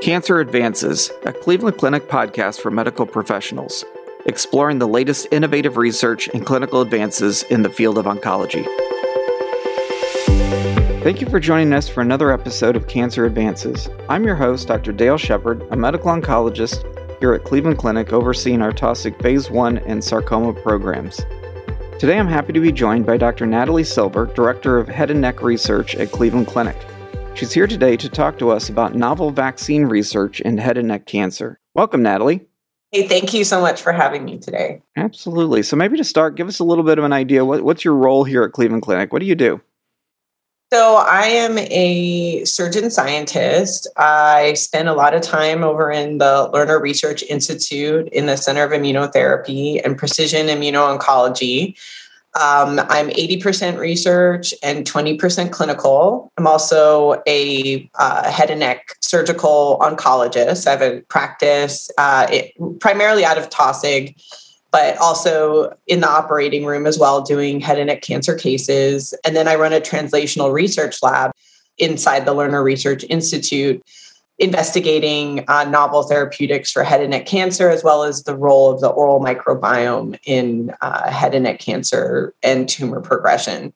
Cancer Advances, a Cleveland Clinic podcast for medical professionals, exploring the latest innovative research and clinical advances in the field of oncology. Thank you for joining us for another episode of Cancer Advances. I'm your host, Dr. Dale Shepard, a medical oncologist here at Cleveland Clinic overseeing our Taussig Phase 1 and sarcoma programs. Today I'm happy to be joined by Dr. Natalie Silver, Director of Head and Neck Research at Cleveland Clinic. She's here today to talk to us about novel vaccine research in head and neck cancer. Welcome, Natalie. Hey, thank you so much for having me today. Absolutely. So, maybe to start, give us a little bit of an idea. What, what's your role here at Cleveland Clinic? What do you do? So, I am a surgeon scientist. I spend a lot of time over in the Lerner Research Institute in the Center of Immunotherapy and Precision Immuno-Oncology. Um, I'm 80% research and 20% clinical. I'm also a uh, head and neck surgical oncologist. I have a practice uh, it, primarily out of Taussig, but also in the operating room as well, doing head and neck cancer cases. And then I run a translational research lab inside the Lerner Research Institute investigating uh, novel therapeutics for head and neck cancer, as well as the role of the oral microbiome in uh, head and neck cancer and tumor progression.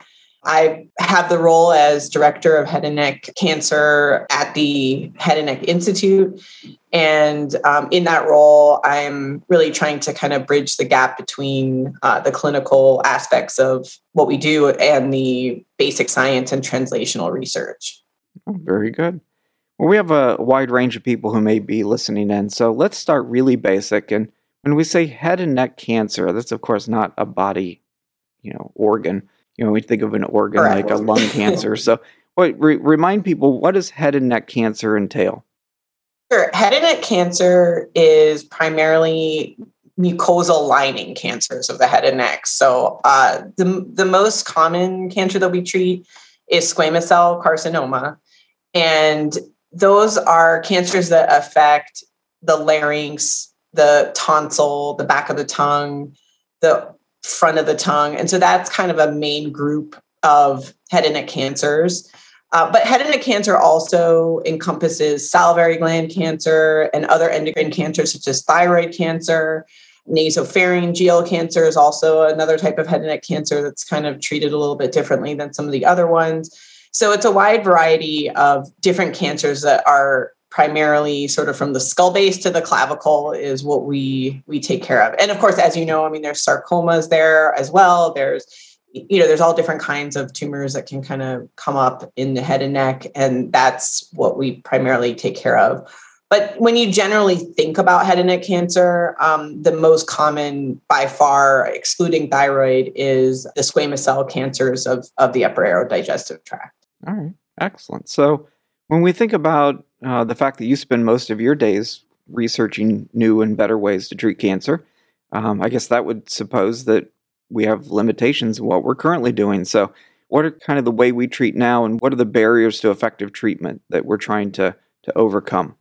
I have the role as director of head and neck cancer at the Head and Neck Institute. And um, in that role, I'm really trying to kind of bridge the gap between uh, the clinical aspects of what we do and the basic science and translational research. Very good. Well, we have a wide range of people who may be listening in. So let's start really basic. And when we say head and neck cancer, that's of course not a body, you know, organ. You know, we think of an organ like a lung cancer. So, wait, re- remind people what does head and neck cancer entail? Sure. Head and neck cancer is primarily mucosal lining cancers of the head and neck. So, uh, the the most common cancer that we treat is squamous cell carcinoma, and those are cancers that affect the larynx, the tonsil, the back of the tongue, the front of the tongue. And so that's kind of a main group of head and neck cancers. Uh, but head and neck cancer also encompasses salivary gland cancer and other endocrine cancers such as thyroid cancer. Nasopharyngeal cancer is also another type of head and neck cancer that's kind of treated a little bit differently than some of the other ones. So it's a wide variety of different cancers that are primarily sort of from the skull base to the clavicle is what we we take care of. And of course, as you know, I mean, there's sarcomas there as well. There's you know, there's all different kinds of tumors that can kind of come up in the head and neck, and that's what we primarily take care of. But when you generally think about head and neck cancer, um, the most common by far, excluding thyroid, is the squamous cell cancers of, of the upper aerodigestive tract. All right, excellent. So when we think about uh, the fact that you spend most of your days researching new and better ways to treat cancer, um, I guess that would suppose that we have limitations in what we're currently doing. So, what are kind of the way we treat now, and what are the barriers to effective treatment that we're trying to to overcome?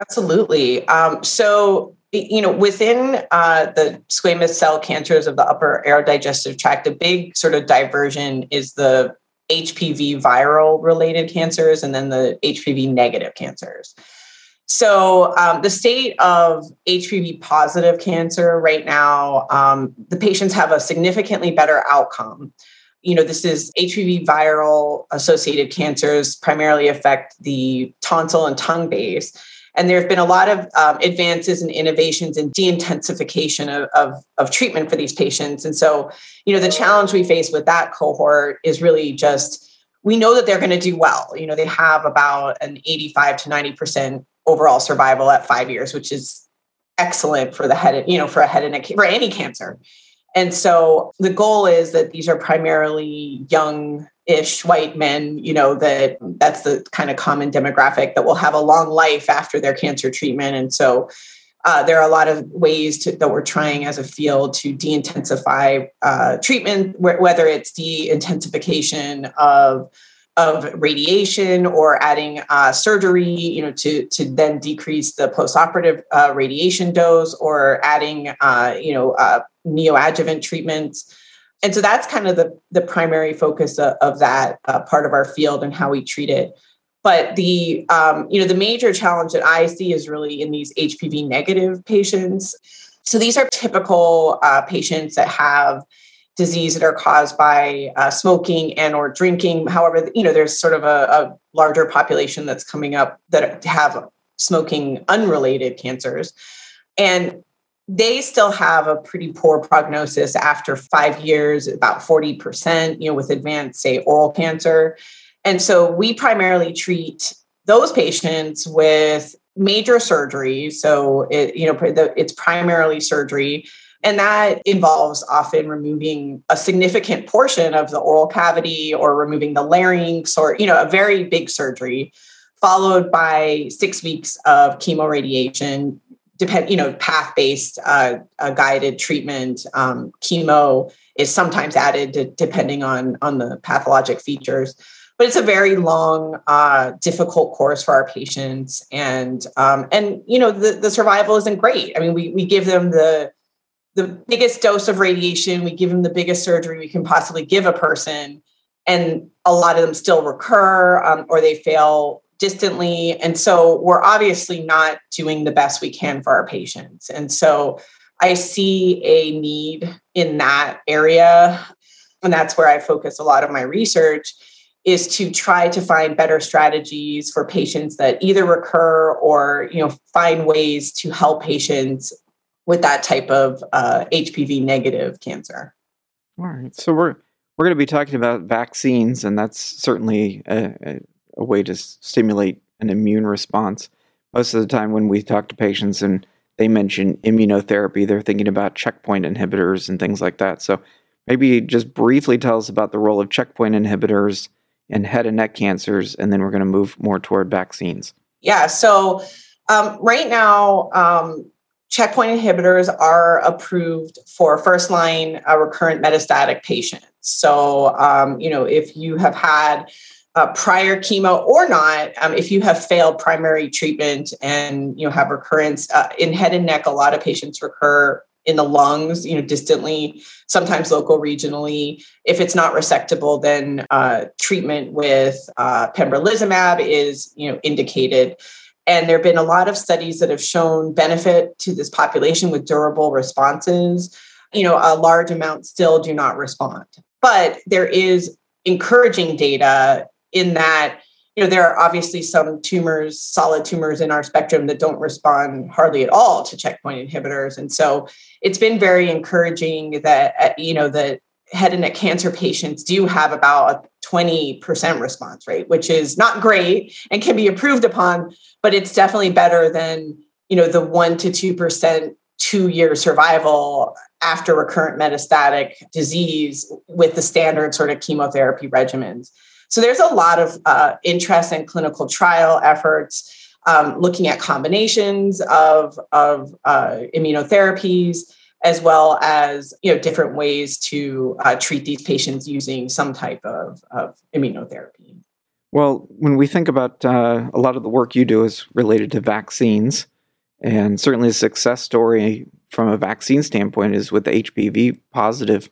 Absolutely. Um, so, you know, within uh, the squamous cell cancers of the upper aerodigestive tract, a big sort of diversion is the HPV viral related cancers and then the HPV negative cancers. So, um, the state of HPV positive cancer right now, um, the patients have a significantly better outcome. You know, this is HPV viral associated cancers primarily affect the tonsil and tongue base. And there have been a lot of um, advances and innovations in de-intensification of, of, of treatment for these patients. And so, you know, the challenge we face with that cohort is really just we know that they're going to do well. You know, they have about an 85 to 90% overall survival at five years, which is excellent for the head, you know, for a head and neck for any cancer. And so the goal is that these are primarily young ish white men, you know, that that's the kind of common demographic that will have a long life after their cancer treatment. And so uh, there are a lot of ways to, that we're trying as a field to de-intensify uh, treatment, wh- whether it's de-intensification of of radiation or adding uh, surgery, you know, to to then decrease the postoperative uh, radiation dose, or adding, uh, you know, uh, neoadjuvant treatments and so that's kind of the, the primary focus of, of that uh, part of our field and how we treat it. But the um, you know the major challenge that I see is really in these HPV negative patients. So these are typical uh, patients that have disease that are caused by uh, smoking and or drinking. However, you know there's sort of a, a larger population that's coming up that have smoking unrelated cancers, and they still have a pretty poor prognosis after five years, about 40%, you know, with advanced, say, oral cancer. And so we primarily treat those patients with major surgery. So it, you know, it's primarily surgery. And that involves often removing a significant portion of the oral cavity or removing the larynx or, you know, a very big surgery, followed by six weeks of chemoradiation, depend, you know, path-based uh, uh, guided treatment. Um, chemo is sometimes added to, depending on on the pathologic features but it's a very long, uh, difficult course for our patients, and um, and you know the, the survival isn't great. I mean, we we give them the the biggest dose of radiation, we give them the biggest surgery we can possibly give a person, and a lot of them still recur um, or they fail distantly, and so we're obviously not doing the best we can for our patients, and so I see a need in that area, and that's where I focus a lot of my research is to try to find better strategies for patients that either recur or you know find ways to help patients with that type of uh, HPV negative cancer. All right, so we're we're going to be talking about vaccines, and that's certainly a, a, a way to stimulate an immune response. Most of the time, when we talk to patients and they mention immunotherapy, they're thinking about checkpoint inhibitors and things like that. So maybe just briefly tell us about the role of checkpoint inhibitors in head and neck cancers, and then we're going to move more toward vaccines. Yeah. So um, right now, um, checkpoint inhibitors are approved for first line uh, recurrent metastatic patients. So, um, you know, if you have had uh, prior chemo or not, um, if you have failed primary treatment and you know have recurrence uh, in head and neck, a lot of patients recur in the lungs, you know, distantly, sometimes local regionally. If it's not resectable, then uh, treatment with uh, pembrolizumab is, you know, indicated. And there have been a lot of studies that have shown benefit to this population with durable responses. You know, a large amount still do not respond. But there is encouraging data in that you know, there are obviously some tumors, solid tumors in our spectrum that don't respond hardly at all to checkpoint inhibitors. And so it's been very encouraging that, you know, that head and neck cancer patients do have about a 20% response rate, which is not great and can be improved upon, but it's definitely better than, you know, the one to 2% two year survival after recurrent metastatic disease with the standard sort of chemotherapy regimens. So there's a lot of uh, interest in clinical trial efforts, um, looking at combinations of, of uh, immunotherapies, as well as you know different ways to uh, treat these patients using some type of, of immunotherapy. Well, when we think about uh, a lot of the work you do is related to vaccines, and certainly a success story from a vaccine standpoint is with the HPV positive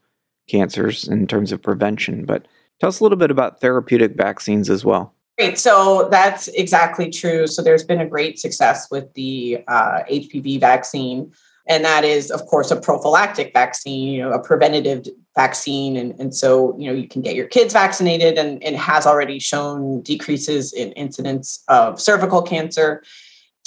cancers in terms of prevention. But Tell us a little bit about therapeutic vaccines as well. Great. So that's exactly true. So there's been a great success with the uh, HPV vaccine. And that is, of course, a prophylactic vaccine, you know, a preventative vaccine. And, and so, you know, you can get your kids vaccinated and, and has already shown decreases in incidence of cervical cancer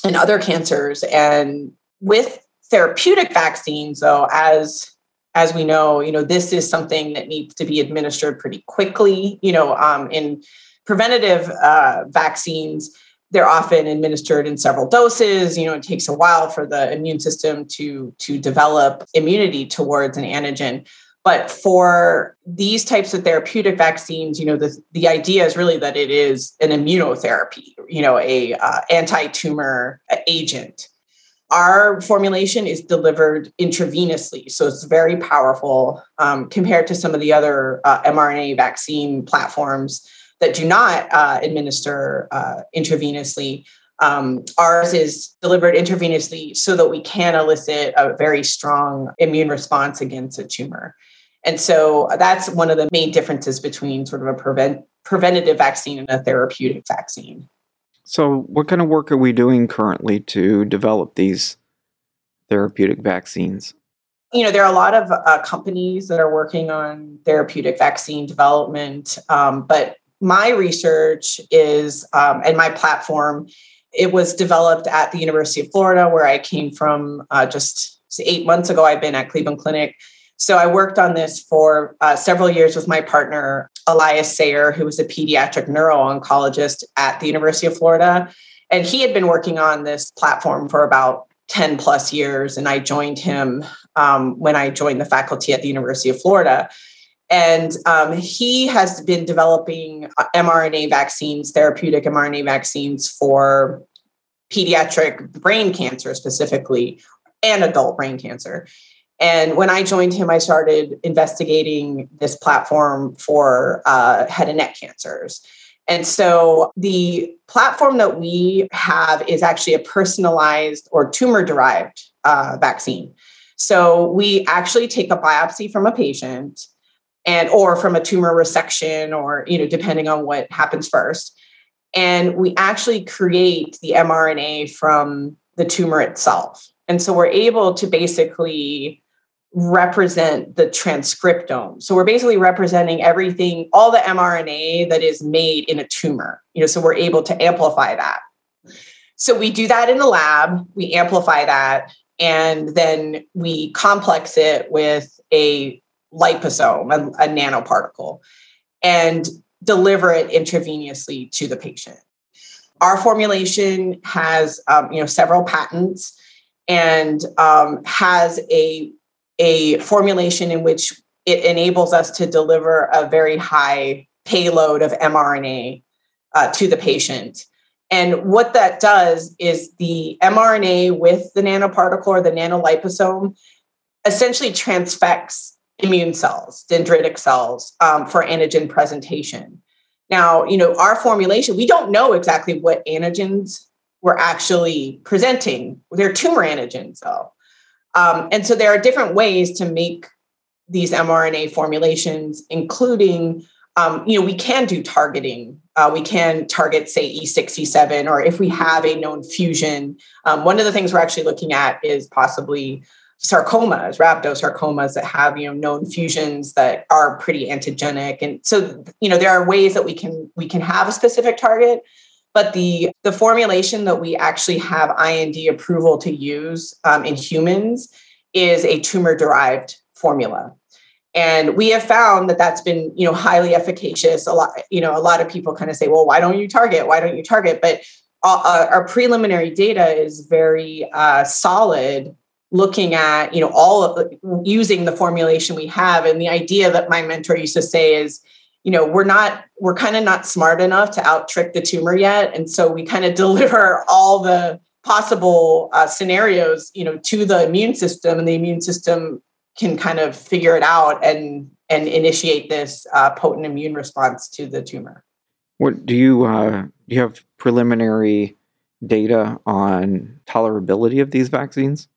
and other cancers. And with therapeutic vaccines, though, as as we know, you know, this is something that needs to be administered pretty quickly. You know, um, in preventative uh, vaccines, they're often administered in several doses. You know, it takes a while for the immune system to to develop immunity towards an antigen. But for these types of therapeutic vaccines, you know, the, the idea is really that it is an immunotherapy, you know, a uh, anti-tumor agent our formulation is delivered intravenously, so it's very powerful um, compared to some of the other uh, mRNA vaccine platforms that do not uh, administer uh, intravenously. Um, ours is delivered intravenously so that we can elicit a very strong immune response against a tumor. And so that's one of the main differences between sort of a prevent, preventative vaccine and a therapeutic vaccine. So, what kind of work are we doing currently to develop these therapeutic vaccines? You know, there are a lot of uh, companies that are working on therapeutic vaccine development, um, but my research is, um, and my platform, it was developed at the University of Florida, where I came from uh, just eight months ago. I've been at Cleveland Clinic. So I worked on this for uh, several years with my partner, Elias Sayour, who was a pediatric neuro oncologist at the University of Florida. And he had been working on this platform for about 10 plus years. And I joined him um, when I joined the faculty at the University of Florida. And um, he has been developing uh, mRNA vaccines, therapeutic mRNA vaccines for pediatric brain cancer specifically, and adult brain cancer. And when I joined him, I started investigating this platform for uh, head and neck cancers. And so the platform that we have is actually a personalized or tumor derived uh, vaccine. So we actually take a biopsy from a patient and or from a tumor resection or you know depending on what happens first and we actually create the mRNA from the tumor itself. And so we're able to basically represent the transcriptome. So we're basically representing everything, all the mRNA that is made in a tumor. You know, so we're able to amplify that. So we do that in the lab, we amplify that, and then we complex it with a liposome, a, a nanoparticle, and deliver it intravenously to the patient. Our formulation has, um, you know, several patents and um, has a a formulation in which it enables us to deliver a very high payload of mRNA uh, to the patient. And what that does is the mRNA with the nanoparticle or the nanoliposome essentially transfects immune cells, dendritic cells, um, for antigen presentation. Now, you know, our formulation, we don't know exactly what antigens we're actually presenting. They're tumor antigens, though. Um, and so there are different ways to make these mRNA formulations, including, um, you know, we can do targeting. Uh, we can target, say, E67, or if we have a known fusion. Um, one of the things we're actually looking at is possibly sarcomas, rhabdosarcomas that have you know known fusions that are pretty antigenic, and so you know there are ways that we can we can have a specific target, but the the formulation that we actually have IND approval to use um, in humans is a tumor derived formula. And we have found that that's been, you know, highly efficacious. A lot, you know, a lot of people kind of say, "Well, why don't you target? Why don't you target?" But uh, our preliminary data is very uh, solid looking at you know all of using the formulation we have. And the idea that my mentor used to say is you know we're not we're kind of not smart enough to out trick the tumor yet. And so we kind of deliver all the possible uh, scenarios you know to the immune system and the immune system can kind of figure it out and and initiate this uh, potent immune response to the tumor. What do you uh, do you have preliminary data on tolerability of these vaccines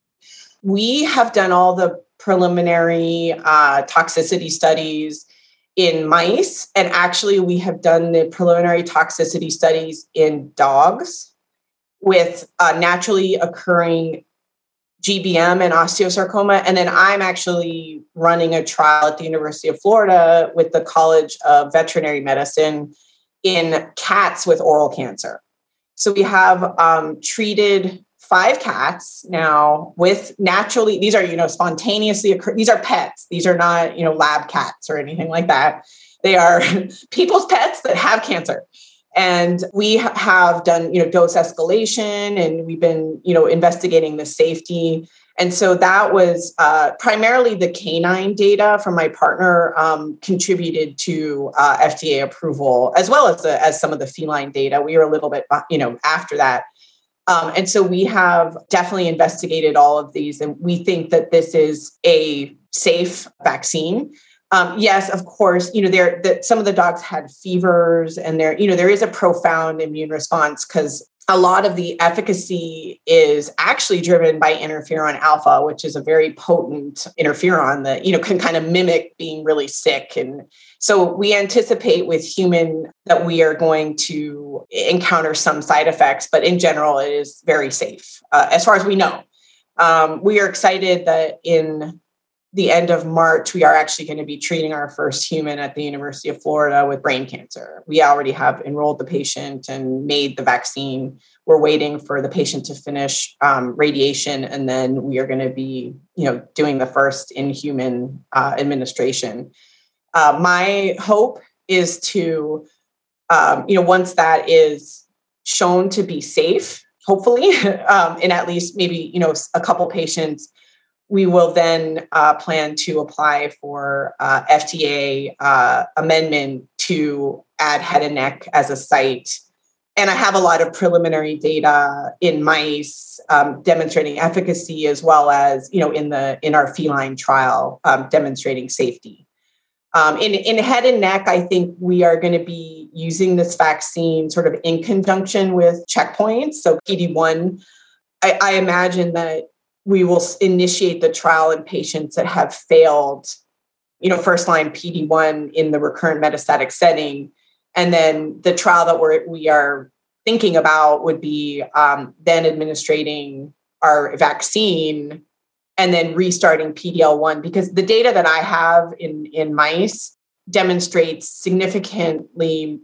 we have done all the preliminary uh, toxicity studies in mice, and actually, we have done the preliminary toxicity studies in dogs with uh, naturally occurring GBM and osteosarcoma. And then I'm actually running a trial at the University of Florida with the College of Veterinary Medicine in cats with oral cancer. So we have um, treated five cats now with naturally these are you know spontaneously occur these are pets these are not you know lab cats or anything like that they are people's pets that have cancer and we have done you know dose escalation and we've been you know investigating the safety and so that was uh, primarily the canine data from my partner um, contributed to uh, FDA approval, as well as the, as some of the feline data. We were a little bit, you know, after that. Um, and so we have definitely investigated all of these, and we think that this is a safe vaccine. Um, yes, of course, you know, there that some of the dogs had fevers, and there, you know, there is a profound immune response because a lot of the efficacy is actually driven by interferon alpha, which is a very potent interferon that you know can kind of mimic being really sick. And so we anticipate with human that we are going to encounter some side effects, but in general, it is very safe uh, as far as we know. Um, we are excited that in the end of March, we are actually going to be treating our first human at the University of Florida with brain cancer. We already have enrolled the patient and made the vaccine. We're waiting for the patient to finish um, radiation, and then we are going to be, you know, doing the first in human uh, administration. Uh, my hope is to, um, you know, once that is shown to be safe, hopefully, um, in at least maybe you know a couple patients we will then uh, plan to apply for uh, FDA uh, amendment to add head and neck as a site. And I have a lot of preliminary data in mice um, demonstrating efficacy, as well as you know in the in our feline trial um, demonstrating safety. Um, in, in head and neck, I think we are going to be using this vaccine sort of in conjunction with checkpoints. So PD1, I, I imagine that we will initiate the trial in patients that have failed, you know, first line PD1 in the recurrent metastatic setting. And then the trial that we're, we are thinking about would be um, then administering our vaccine and then restarting PDL1 because the data that I have in, in mice demonstrates significantly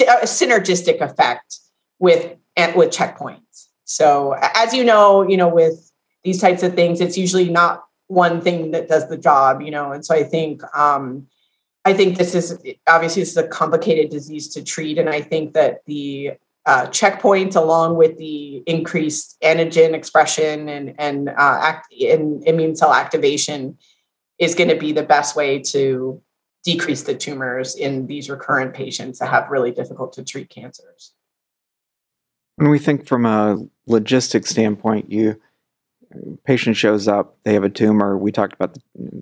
a synergistic effect with with checkpoints. So as you know, you know with these types of things it's usually not one thing that does the job you know and so i think um i think this is obviously this is a complicated disease to treat and i think that the uh, checkpoints along with the increased antigen expression and and uh, act in immune cell activation is going to be the best way to decrease the tumors in these recurrent patients that have really difficult to treat cancers. When we think from a logistic standpoint, you patient shows up, they have a tumor. We talked about the,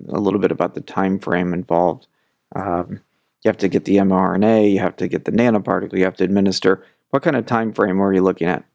a little bit about the time frame involved. Um, you have to get the mRNA, you have to get the nanoparticle, you have to administer. What kind of time frame are you looking at?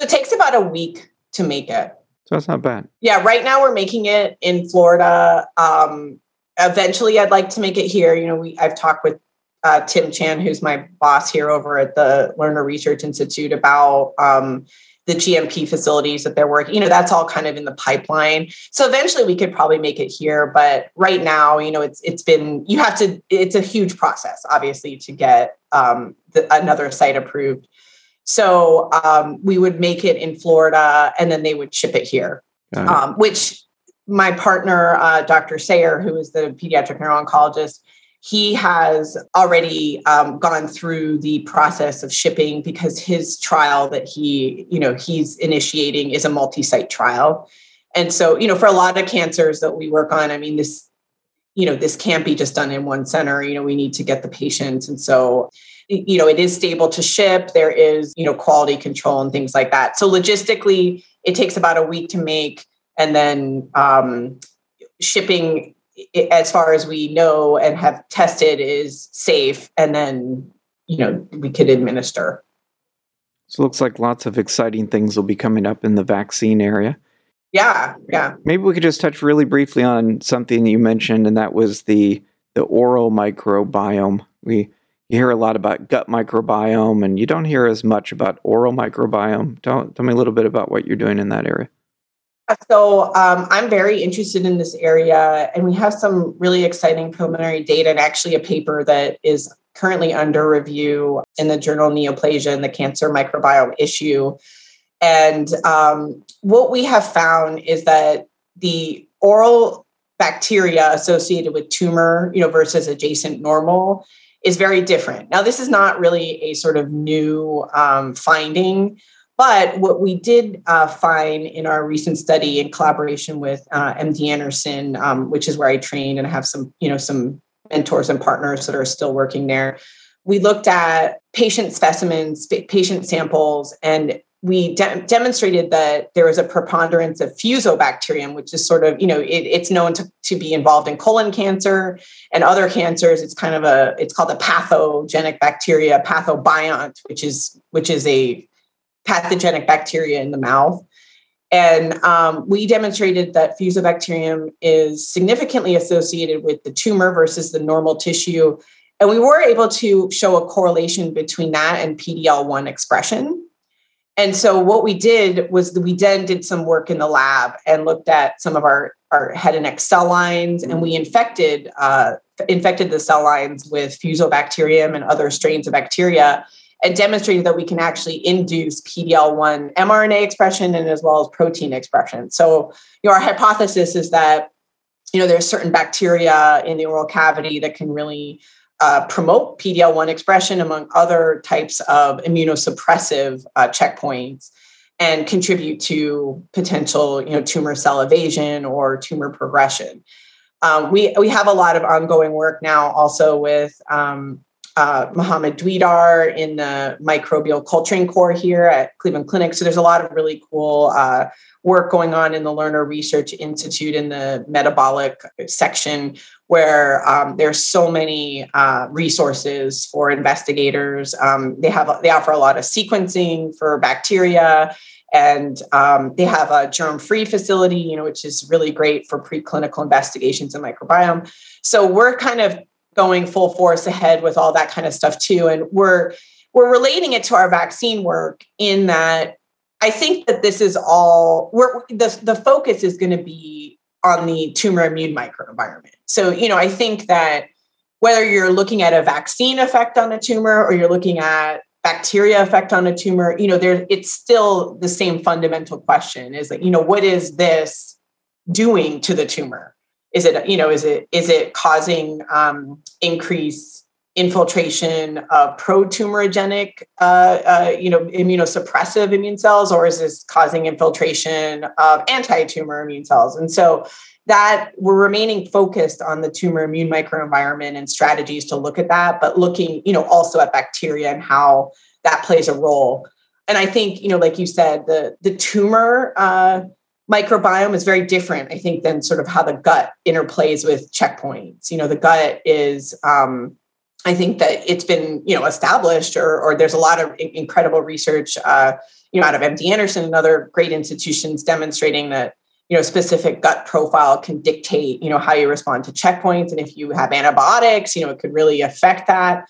It takes about a week to make it. So that's not bad. Yeah, right now we're making it in Florida. Um, eventually, I'd like to make it here. You know, we I've talked with uh, Tim Chan, who's my boss here over at the Lerner Research Institute, about um, the GMP facilities that they're working, you know, that's all kind of in the pipeline. So eventually we could probably make it here. But right now, you know, it's it's been you have to, it's a huge process, obviously, to get um, the, another site approved. So um, we would make it in Florida and then they would ship it here, um, which my partner, uh, Dr. Sayour, who is the pediatric neuro-oncologist, he has already um, gone through the process of shipping because his trial that he you know he's initiating is a multi-site trial. And so you know for a lot of cancers that we work on i mean this you know this can't be just done in one center. You know we need to get the patients and so you know it is stable to ship. There is you know quality control and things like that. So logistically it takes about a week to make. And then um, shipping as far as we know and have tested is safe and then you know we could administer. So it looks like lots of exciting things will be coming up in the vaccine area. Yeah yeah. Maybe we could just touch really briefly on something you mentioned and that was the the oral microbiome. We you hear a lot about gut microbiome and you don't hear as much about oral microbiome. Tell, tell me a little bit about what you're doing in that area so um, I'm very interested in this area, and we have some really exciting preliminary data, and actually a paper that is currently under review in the journal Neoplasia and the Cancer Microbiome issue. And um, what we have found is that the oral bacteria associated with tumor, you know, versus adjacent normal is very different. Now, this is not really a sort of new um, finding, but what we did uh, find in our recent study in collaboration with uh, MD Anderson, um, which is where I trained and I have some, you know, some mentors and partners that are still working there, we looked at patient specimens, patient samples, and we de- demonstrated that there was a preponderance of fusobacterium, which is sort of, you know, it, it's known to, to be involved in colon cancer and other cancers. It's kind of a, it's called a pathogenic bacteria, pathobiont, which is, which is a pathogenic bacteria in the mouth. And um, we demonstrated that Fusobacterium is significantly associated with the tumor versus the normal tissue. And we were able to show a correlation between that and PDL1 expression. And so what we did was we then did some work in the lab and looked at some of our, our head and neck cell lines, and we infected uh, infected the cell lines with Fusobacterium and other strains of bacteria and demonstrated that we can actually induce PD-L1 mRNA expression and as well as protein expression. So, you know, our hypothesis is that you know there's certain bacteria in the oral cavity that can really uh, promote PD-L1 expression among other types of immunosuppressive uh, checkpoints and contribute to potential you know tumor cell evasion or tumor progression. Um, we we have a lot of ongoing work now also with um, uh, Mohammed in the microbial culturing core here at Cleveland Clinic. So there's a lot of really cool uh, work going on in the Lerner Research Institute in the metabolic section, where um, there's so many uh, resources for investigators. Um, they have they offer a lot of sequencing for bacteria. And um, they have a germ-free facility, you know, which is really great for preclinical investigations in microbiome. So we're kind of going full force ahead with all that kind of stuff too. And we're we're relating it to our vaccine work in that I think that this is all we're the, the focus is going to be on the tumor immune microenvironment. So, you know, I think that whether you're looking at a vaccine effect on a tumor or you're looking at bacteria effect on a tumor, you know, there it's still the same fundamental question is like, you know, what is this doing to the tumor? Is it you know is it is it causing um, increase infiltration of pro-tumorigenic uh, uh, you know immunosuppressive immune cells or is this causing infiltration of anti-tumor immune cells? And so that we're remaining focused on the tumor immune microenvironment and strategies to look at that but looking you know also at bacteria and how that plays a role. And i think you know like you said the the tumor uh, microbiome is very different, I think, than sort of how the gut interplays with checkpoints. You know, the gut is, um, I think that it's been, you know, established, or, or there's a lot of incredible research, uh, you know, out of MD Anderson and other great institutions demonstrating that, you know, specific gut profile can dictate, you know, how you respond to checkpoints, and if you have antibiotics, you know, it could really affect that.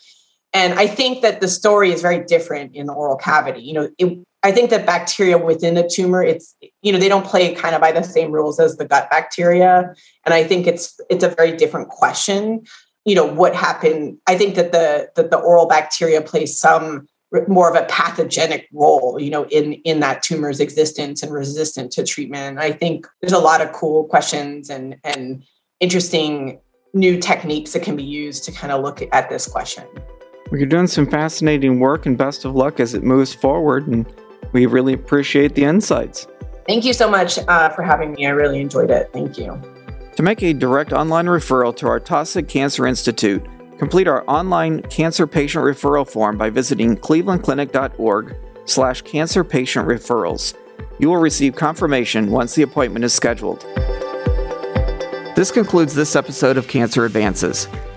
And I think that the story is very different in the oral cavity. You know, it, I think that bacteria within the tumor, it's you know they don't play kind of by the same rules as the gut bacteria, and I think it's it's a very different question. You know what happened? I think that the that the oral bacteria plays some more of a pathogenic role, you know, in in that tumor's existence and resistant to treatment. I think there's a lot of cool questions and and interesting new techniques that can be used to kind of look at this question. Well, you're doing some fascinating work, and best of luck as it moves forward. And we really appreciate the insights. Thank you so much uh, for having me. I really enjoyed it. Thank you. To make a direct online referral to our Taussig Cancer Institute, complete our online cancer patient referral form by visiting clevelandclinic.org slash cancer patient referrals. You will receive confirmation once the appointment is scheduled. This concludes this episode of Cancer Advances.